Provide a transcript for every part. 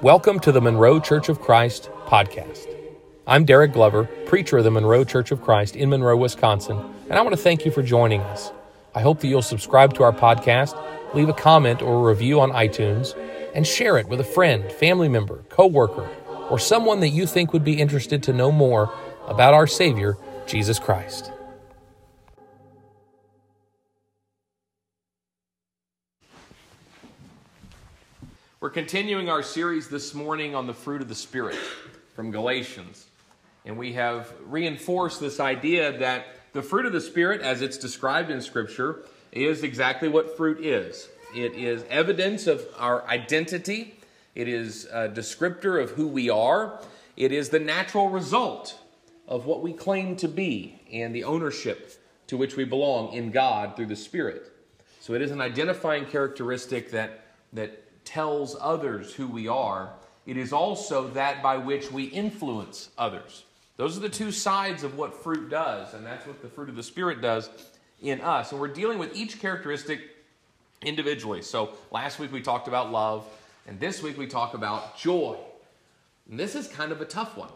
Welcome to the Monroe Church of Christ podcast. I'm Derek Glover, preacher of the Monroe Church of Christ in Monroe, Wisconsin, and I want to thank you for joining us. I hope that you'll subscribe to our podcast, leave a comment or a review on iTunes, and share it with a friend, family member, coworker, or someone that you think would be interested to know more about our Savior, Jesus Christ. We're continuing our series this morning on the fruit of the Spirit from Galatians. And we have reinforced this idea that the fruit of the Spirit, as it's described in Scripture, is exactly what fruit is it is evidence of our identity, it is a descriptor of who we are, it is the natural result of what we claim to be and the ownership to which we belong in God through the Spirit. So it is an identifying characteristic that, that tells others who we are, it is also that by which we influence others. Those are the two sides of what fruit does, and that's what the fruit of the Spirit does in us. And we're dealing with each characteristic individually. So last week we talked about love, and this week we talk about joy. And this is kind of a tough one.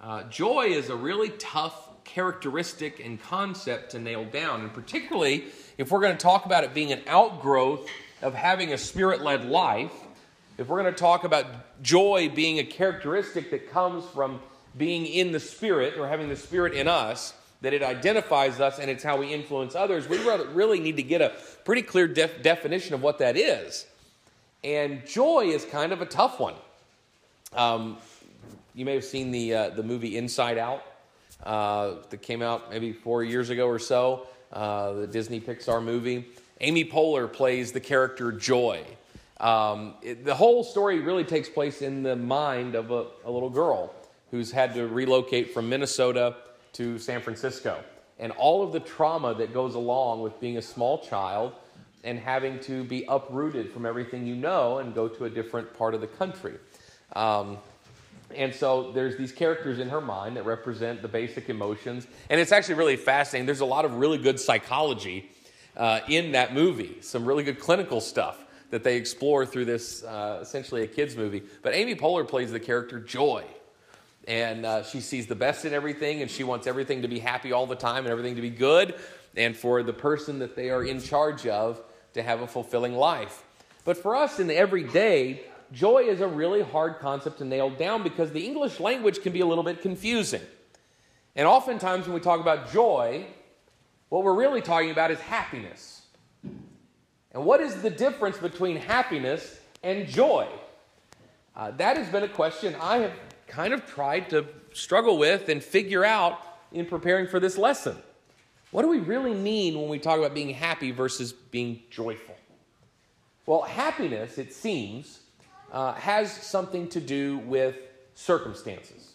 Uh, joy is a really tough characteristic and concept to nail down, and particularly if we're going to talk about it being an outgrowth of having a spirit led life, if we're going to talk about joy being a characteristic that comes from being in the Spirit or having the Spirit in us, that it identifies us and it's how we influence others, we really need to get a pretty clear def- definition of what that is. And joy is kind of a tough one. Um, you may have seen the, uh, the movie Inside Out uh, that came out maybe four years ago or so, uh, the Disney Pixar movie. Amy Poehler plays the character Joy. Um, it, the whole story really takes place in the mind of a, a little girl who's had to relocate from Minnesota to San Francisco. And all of the trauma that goes along with being a small child and having to be uprooted from everything you know and go to a different part of the country. Um, and so there's these characters in her mind that represent the basic emotions. And it's actually really fascinating. There's a lot of really good psychology uh, in that movie. Some really good clinical stuff that they explore through this uh, essentially a kids movie. But Amy Poehler plays the character Joy. And uh, she sees the best in everything, and she wants everything to be happy all the time and everything to be good, and for the person that they are in charge of to have a fulfilling life. But for us in the everyday, joy is a really hard concept to nail down because the English language can be a little bit confusing. And oftentimes when we talk about joy, what we're really talking about is happiness. And what is the difference between happiness and joy? Uh, that has been a question I have kind of tried to struggle with and figure out in preparing for this lesson. What do we really mean when we talk about being happy versus being joyful? Well, happiness, it seems, uh, has something to do with circumstances.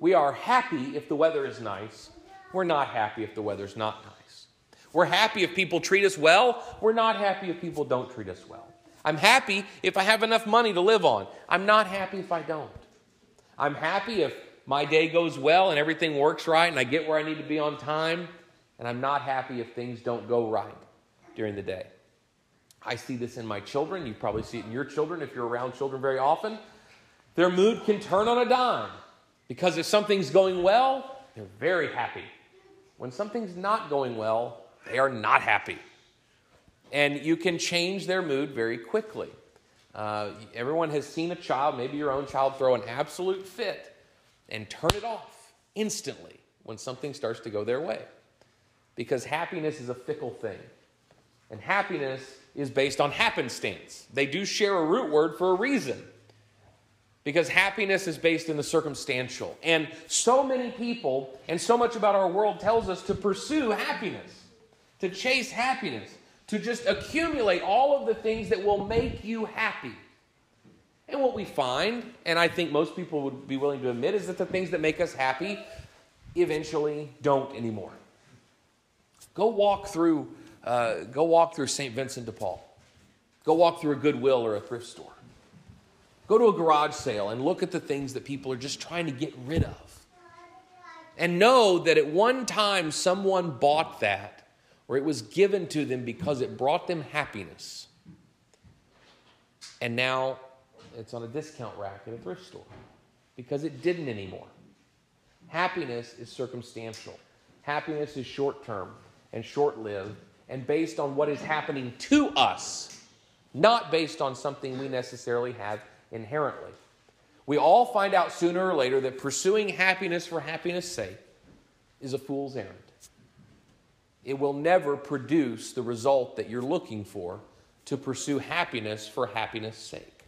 We are happy if the weather is nice, we're not happy if the weather's not nice. We're happy if people treat us well. We're not happy if people don't treat us well. I'm happy if I have enough money to live on. I'm not happy if I don't. I'm happy if my day goes well and everything works right and I get where I need to be on time. And I'm not happy if things don't go right during the day. I see this in my children. You probably see it in your children if you're around children very often. Their mood can turn on a dime because if something's going well, they're very happy. When something's not going well, they are not happy. And you can change their mood very quickly. Uh, everyone has seen a child, maybe your own child, throw an absolute fit and turn it off instantly when something starts to go their way. Because happiness is a fickle thing. And happiness is based on happenstance. They do share a root word for a reason because happiness is based in the circumstantial. And so many people and so much about our world tells us to pursue happiness, to chase happiness, to just accumulate all of the things that will make you happy. And what we find, and I think most people would be willing to admit, is that the things that make us happy eventually don't anymore. Go walk through, uh, go walk through St. Vincent de Paul. Go walk through a Goodwill or a thrift store. Go to a garage sale and look at the things that people are just trying to get rid of. And know that at one time someone bought that or it was given to them because it brought them happiness. And now it's on a discount rack at a thrift store because it didn't anymore. Happiness is circumstantial, happiness is short term and short lived and based on what is happening to us, not based on something we necessarily have inherently. We all find out sooner or later that pursuing happiness for happiness' sake is a fool's errand. It will never produce the result that you're looking for to pursue happiness for happiness' sake.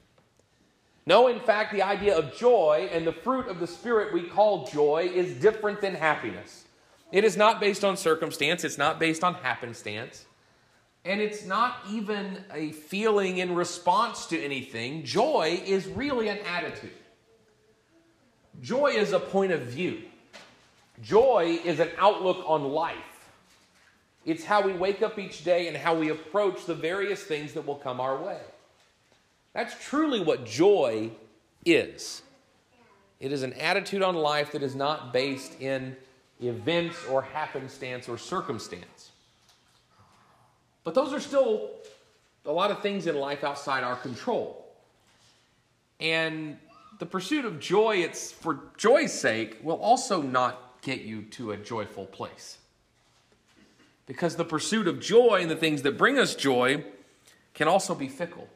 No, in fact, the idea of joy and the fruit of the Spirit we call joy is different than happiness. It is not based on circumstance, it's not based on happenstance, and it's not even a feeling in response to anything. Joy is really an attitude. Joy is a point of view. Joy is an outlook on life. It's how we wake up each day and how we approach the various things that will come our way. That's truly what joy is. It is an attitude on life that is not based in events or happenstance or circumstance. But those are still a lot of things in life outside our control. And the pursuit of joy, it's for joy's sake, will also not get you to a joyful place. Because the pursuit of joy and the things that bring us joy can also be fickle.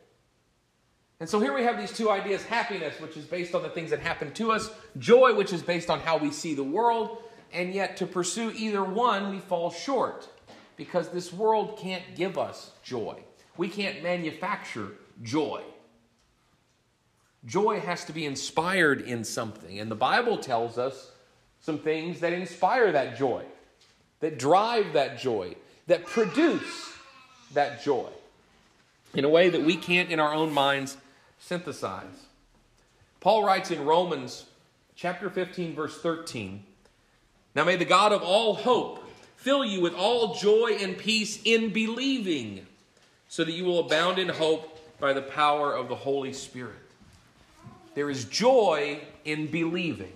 And so here we have these two ideas happiness, which is based on the things that happen to us, joy, which is based on how we see the world, and yet to pursue either one, we fall short because this world can't give us joy. We can't manufacture joy. Joy has to be inspired in something, and the Bible tells us some things that inspire that joy, that drive that joy, that produce that joy in a way that we can't, in our own minds, synthesize. Paul writes in Romans chapter 15, verse 13 Now may the God of all hope fill you with all joy and peace in believing, so that you will abound in hope by the power of the Holy Spirit. There is joy in believing.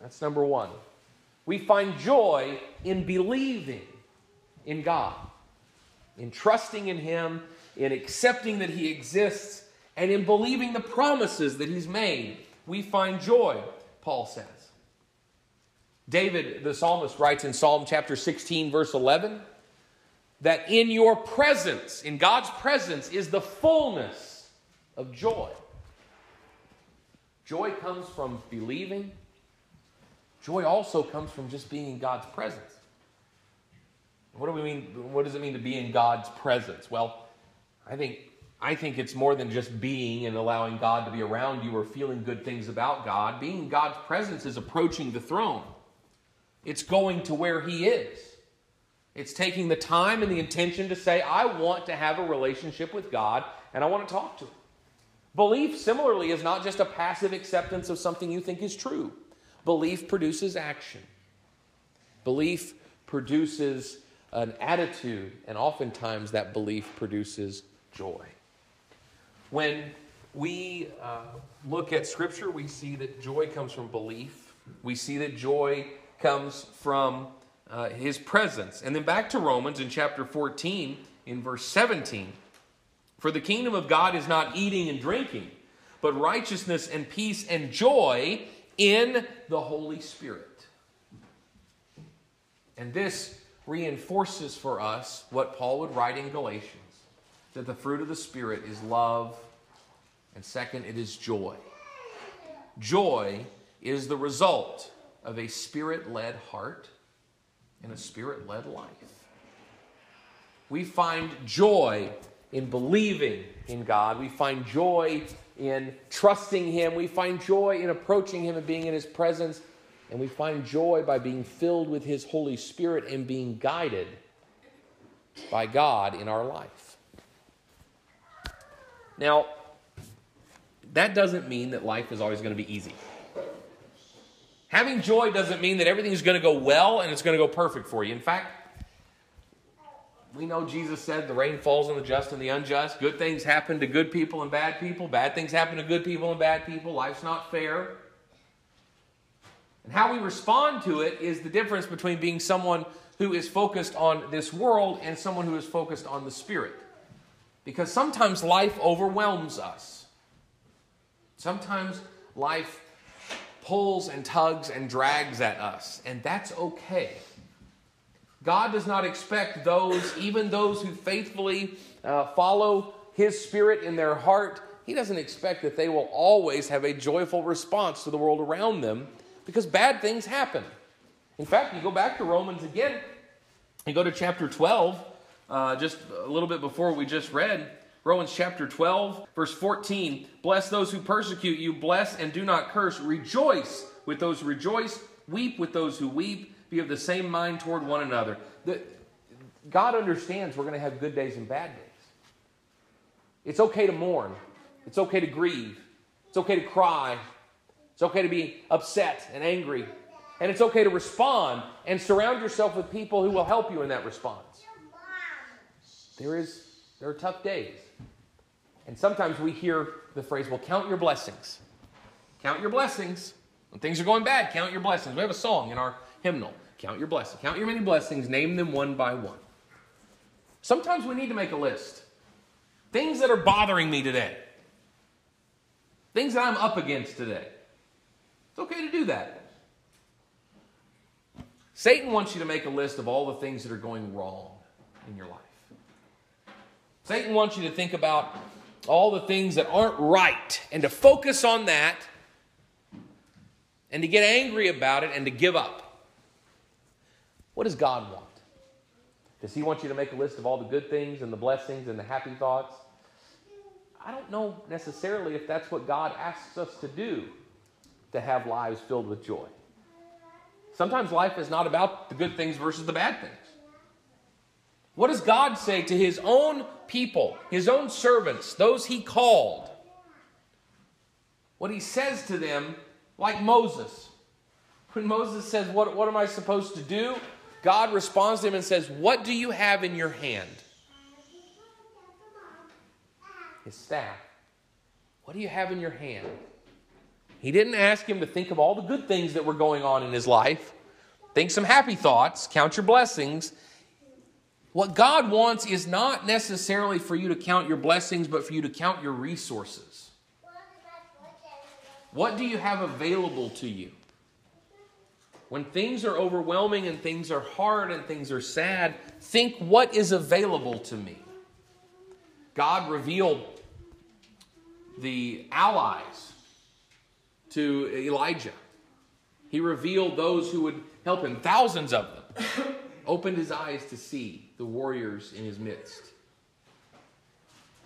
That's number one. We find joy in believing in God, in trusting in Him, in accepting that He exists, and in believing the promises that He's made. We find joy, Paul says. David, the psalmist, writes in Psalm chapter 16, verse 11, that in your presence, in God's presence, is the fullness of joy. Joy comes from believing. Joy also comes from just being in God's presence. What do we mean? What does it mean to be in God's presence? Well, I think I think it's more than just being and allowing God to be around you or feeling good things about God. Being in God's presence is approaching the throne. It's going to where He is. It's taking the time and the intention to say, I want to have a relationship with God and I want to talk to Him. Belief, similarly, is not just a passive acceptance of something you think is true. Belief produces action. Belief produces an attitude, and oftentimes that belief produces joy. When we uh, look at Scripture, we see that joy comes from belief. We see that joy comes from uh, His presence. And then back to Romans in chapter 14, in verse 17. For the kingdom of God is not eating and drinking, but righteousness and peace and joy in the Holy Spirit. And this reinforces for us what Paul would write in Galatians that the fruit of the Spirit is love, and second, it is joy. Joy is the result of a spirit led heart and a spirit led life. We find joy in believing in God. We find joy in trusting Him. We find joy in approaching Him and being in His presence. And we find joy by being filled with His Holy Spirit and being guided by God in our life. Now, that doesn't mean that life is always going to be easy. Having joy doesn't mean that everything is going to go well and it's going to go perfect for you. In fact, we know Jesus said the rain falls on the just and the unjust. Good things happen to good people and bad people. Bad things happen to good people and bad people. Life's not fair. And how we respond to it is the difference between being someone who is focused on this world and someone who is focused on the Spirit. Because sometimes life overwhelms us. Sometimes life pulls and tugs and drags at us, and that's okay. God does not expect those, even those who faithfully uh, follow His Spirit in their heart, He doesn't expect that they will always have a joyful response to the world around them because bad things happen. In fact, you go back to Romans again, you go to chapter 12, uh, just a little bit before we just read. Romans chapter 12, verse 14. Bless those who persecute you, bless and do not curse. Rejoice with those who rejoice, weep with those who weep, be of the same mind toward one another. The, God understands we're going to have good days and bad days. It's okay to mourn, it's okay to grieve, it's okay to cry, it's okay to be upset and angry, and it's okay to respond and surround yourself with people who will help you in that response. There is there are tough days. And sometimes we hear the phrase, well, count your blessings. Count your blessings. When things are going bad, count your blessings. We have a song in our hymnal. Count your blessings. Count your many blessings. Name them one by one. Sometimes we need to make a list. Things that are bothering me today. Things that I'm up against today. It's okay to do that. Satan wants you to make a list of all the things that are going wrong in your life. Satan wants you to think about all the things that aren't right and to focus on that and to get angry about it and to give up. What does God want? Does He want you to make a list of all the good things and the blessings and the happy thoughts? I don't know necessarily if that's what God asks us to do to have lives filled with joy. Sometimes life is not about the good things versus the bad things. What does God say to his own people, his own servants, those he called? What he says to them, like Moses. When Moses says, What, what am I supposed to do? God responds to him and says, What do you have in your hand? His staff. What do you have in your hand? He didn't ask him to think of all the good things that were going on in his life. Think some happy thoughts, count your blessings. What God wants is not necessarily for you to count your blessings, but for you to count your resources. What do you have available to you? When things are overwhelming and things are hard and things are sad, think what is available to me. God revealed the allies to Elijah. He revealed those who would help him, thousands of them opened his eyes to see the warriors in his midst.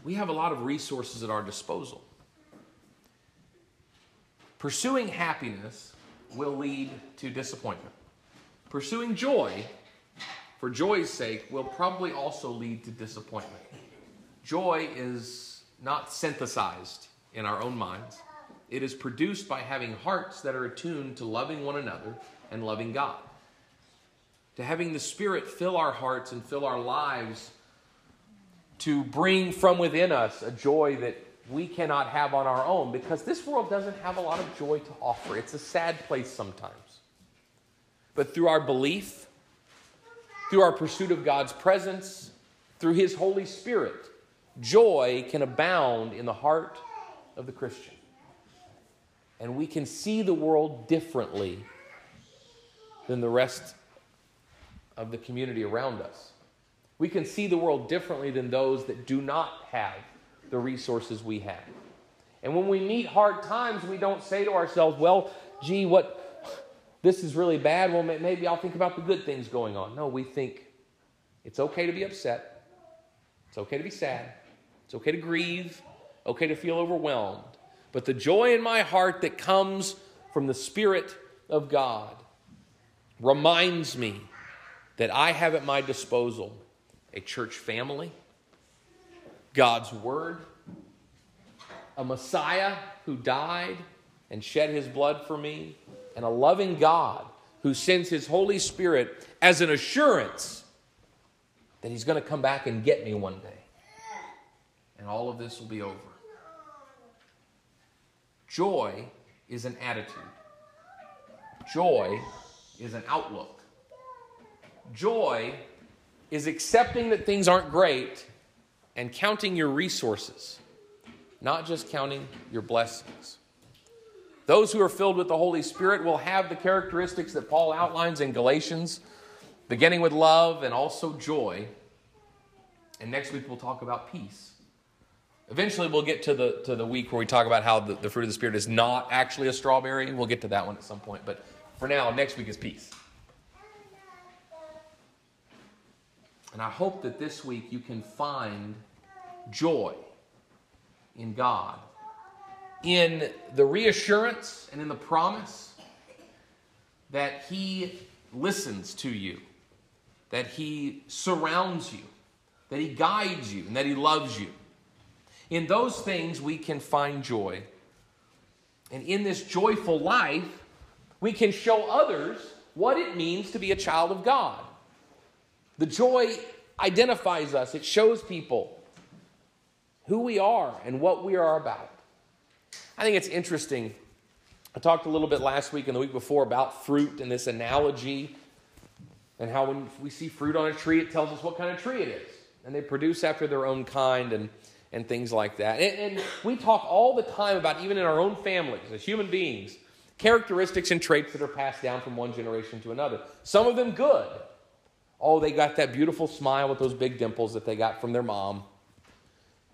We have a lot of resources at our disposal. Pursuing happiness will lead to disappointment. Pursuing joy, for joy's sake, will probably also lead to disappointment. Joy is not synthesized in our own minds, it is produced by having hearts that are attuned to loving one another and loving God to having the Spirit fill our hearts and fill our lives, to bring from within us a joy that we cannot have on our own because this world doesn't have a lot of joy to offer. It's a sad place sometimes. But through our belief, through our pursuit of God's presence, through His Holy Spirit, joy can abound in the heart of the Christian. And we can see the world differently than the rest of the community around us. We can see the world differently than those that do not have the resources we have. And when we meet hard times, we don't say to ourselves, well, gee, what this is really bad. Well, maybe I'll think about the good things going on. No, we think it's okay to be upset. It's okay to be sad. It's okay to grieve. Okay to feel overwhelmed. But the joy in my heart that comes from the Spirit of God reminds me that I have at my disposal a church family, God's Word, a Messiah who died and shed his blood for me, and a loving God who sends his Holy Spirit as an assurance that he's going to come back and get me one day. And all of this will be over. Joy is an attitude, joy is an outlook. Joy is accepting that things aren't great and counting your resources, not just counting your blessings. Those who are filled with the Holy Spirit will have the characteristics that Paul outlines in Galatians, beginning with love and also joy. And next week we'll talk about peace. Eventually we'll get to the, to the week where we talk about how the, the fruit of the Spirit is not actually a strawberry. We'll get to that one at some point. But for now, next week is peace. And I hope that this week you can find joy in God, in the reassurance and in the promise that He listens to you, that He surrounds you, that He guides you, and that He loves you. In those things, we can find joy. And in this joyful life, we can show others what it means to be a child of God. The joy identifies us, it shows people who we are and what we are about. I think it's interesting. I talked a little bit last week and the week before about fruit and this analogy and how when we see fruit on a tree, it tells us what kind of tree it is. And they produce after their own kind and, and things like that. And, and we talk all the time about, even in our own families, as human beings, characteristics and traits that are passed down from one generation to another. Some of them good. Oh, they got that beautiful smile with those big dimples that they got from their mom.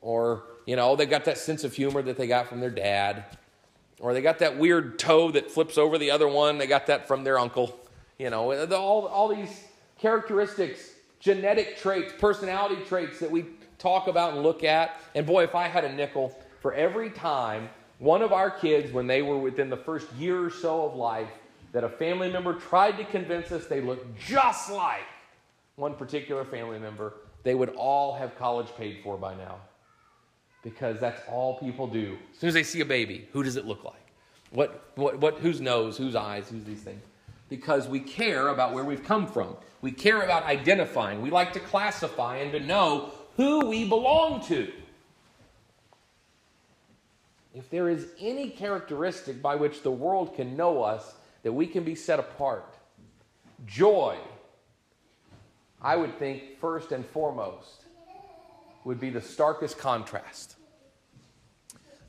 Or, you know, they got that sense of humor that they got from their dad. Or they got that weird toe that flips over the other one. They got that from their uncle. You know, all, all these characteristics, genetic traits, personality traits that we talk about and look at. And boy, if I had a nickel for every time one of our kids, when they were within the first year or so of life, that a family member tried to convince us they looked just like one particular family member, they would all have college paid for by now. Because that's all people do. As soon as they see a baby, who does it look like? What, what, what, whose nose, whose eyes, who's these things? Because we care about where we've come from. We care about identifying. We like to classify and to know who we belong to. If there is any characteristic by which the world can know us, that we can be set apart, joy, I would think first and foremost would be the starkest contrast.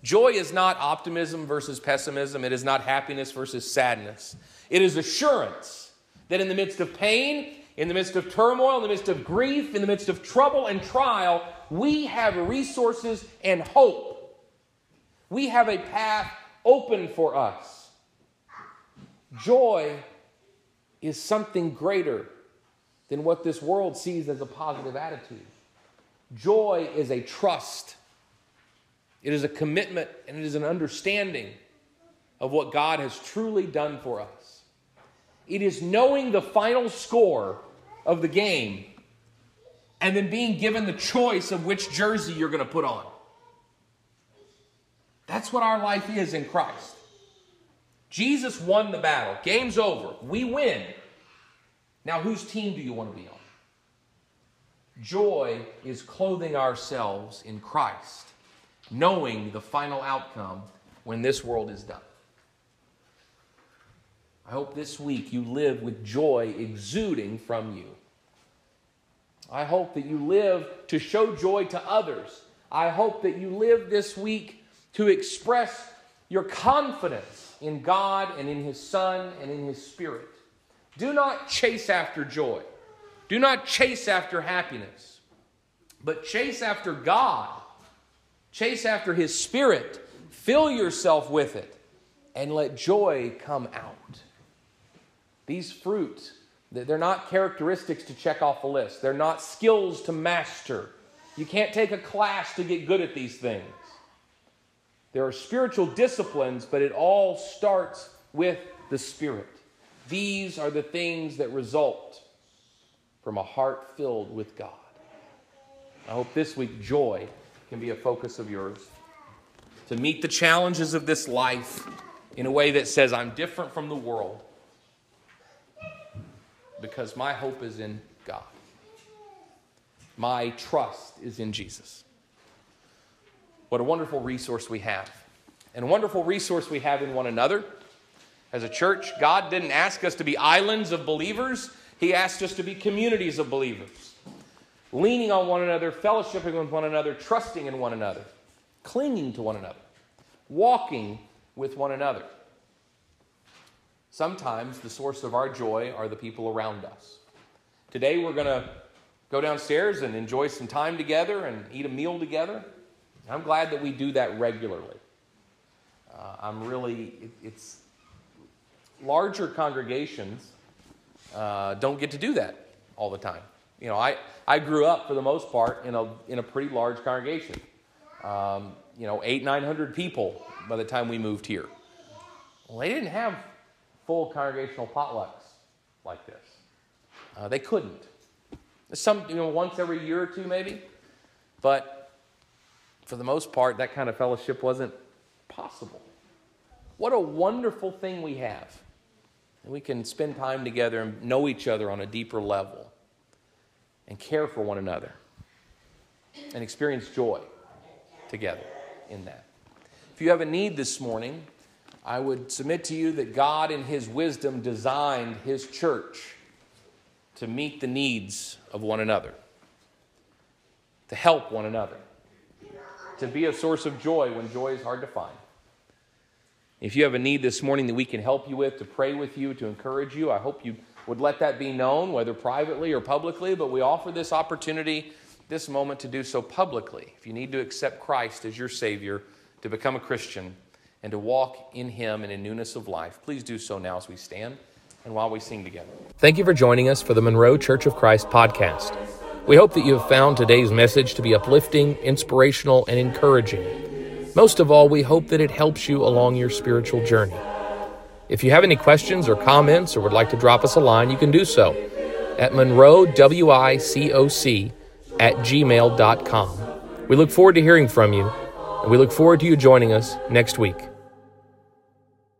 Joy is not optimism versus pessimism. It is not happiness versus sadness. It is assurance that in the midst of pain, in the midst of turmoil, in the midst of grief, in the midst of trouble and trial, we have resources and hope. We have a path open for us. Joy is something greater than what this world sees as a positive attitude. Joy is a trust, it is a commitment, and it is an understanding of what God has truly done for us. It is knowing the final score of the game and then being given the choice of which jersey you're going to put on. That's what our life is in Christ. Jesus won the battle. Game's over. We win. Now, whose team do you want to be on? Joy is clothing ourselves in Christ, knowing the final outcome when this world is done. I hope this week you live with joy exuding from you. I hope that you live to show joy to others. I hope that you live this week to express your confidence in God and in His Son and in His Spirit. Do not chase after joy. Do not chase after happiness, but chase after God. Chase after His Spirit. Fill yourself with it and let joy come out. These fruits, they're not characteristics to check off a list, they're not skills to master. You can't take a class to get good at these things. There are spiritual disciplines, but it all starts with the Spirit. These are the things that result from a heart filled with God. I hope this week joy can be a focus of yours. To meet the challenges of this life in a way that says, I'm different from the world because my hope is in God. My trust is in Jesus. What a wonderful resource we have. And a wonderful resource we have in one another. As a church, God didn't ask us to be islands of believers, He asked us to be communities of believers. leaning on one another, fellowshipping with one another, trusting in one another, clinging to one another, walking with one another. Sometimes the source of our joy are the people around us. Today we're going to go downstairs and enjoy some time together and eat a meal together. I'm glad that we do that regularly. Uh, I'm really, it, it's larger congregations uh, don't get to do that all the time. You know, I, I grew up for the most part in a, in a pretty large congregation. Um, you know, eight, nine hundred people by the time we moved here. Well, they didn't have full congregational potlucks like this. Uh, they couldn't. Some, you know, once every year or two maybe, but for the most part, that kind of fellowship wasn't possible. What a wonderful thing we have. And we can spend time together and know each other on a deeper level and care for one another and experience joy together in that. If you have a need this morning, I would submit to you that God, in His wisdom, designed His church to meet the needs of one another, to help one another, to be a source of joy when joy is hard to find. If you have a need this morning that we can help you with, to pray with you, to encourage you, I hope you would let that be known, whether privately or publicly. But we offer this opportunity, this moment, to do so publicly. If you need to accept Christ as your Savior, to become a Christian, and to walk in Him and in newness of life, please do so now as we stand and while we sing together. Thank you for joining us for the Monroe Church of Christ podcast. We hope that you have found today's message to be uplifting, inspirational, and encouraging. Most of all, we hope that it helps you along your spiritual journey. If you have any questions or comments or would like to drop us a line, you can do so at monroewicoc at gmail.com. We look forward to hearing from you, and we look forward to you joining us next week.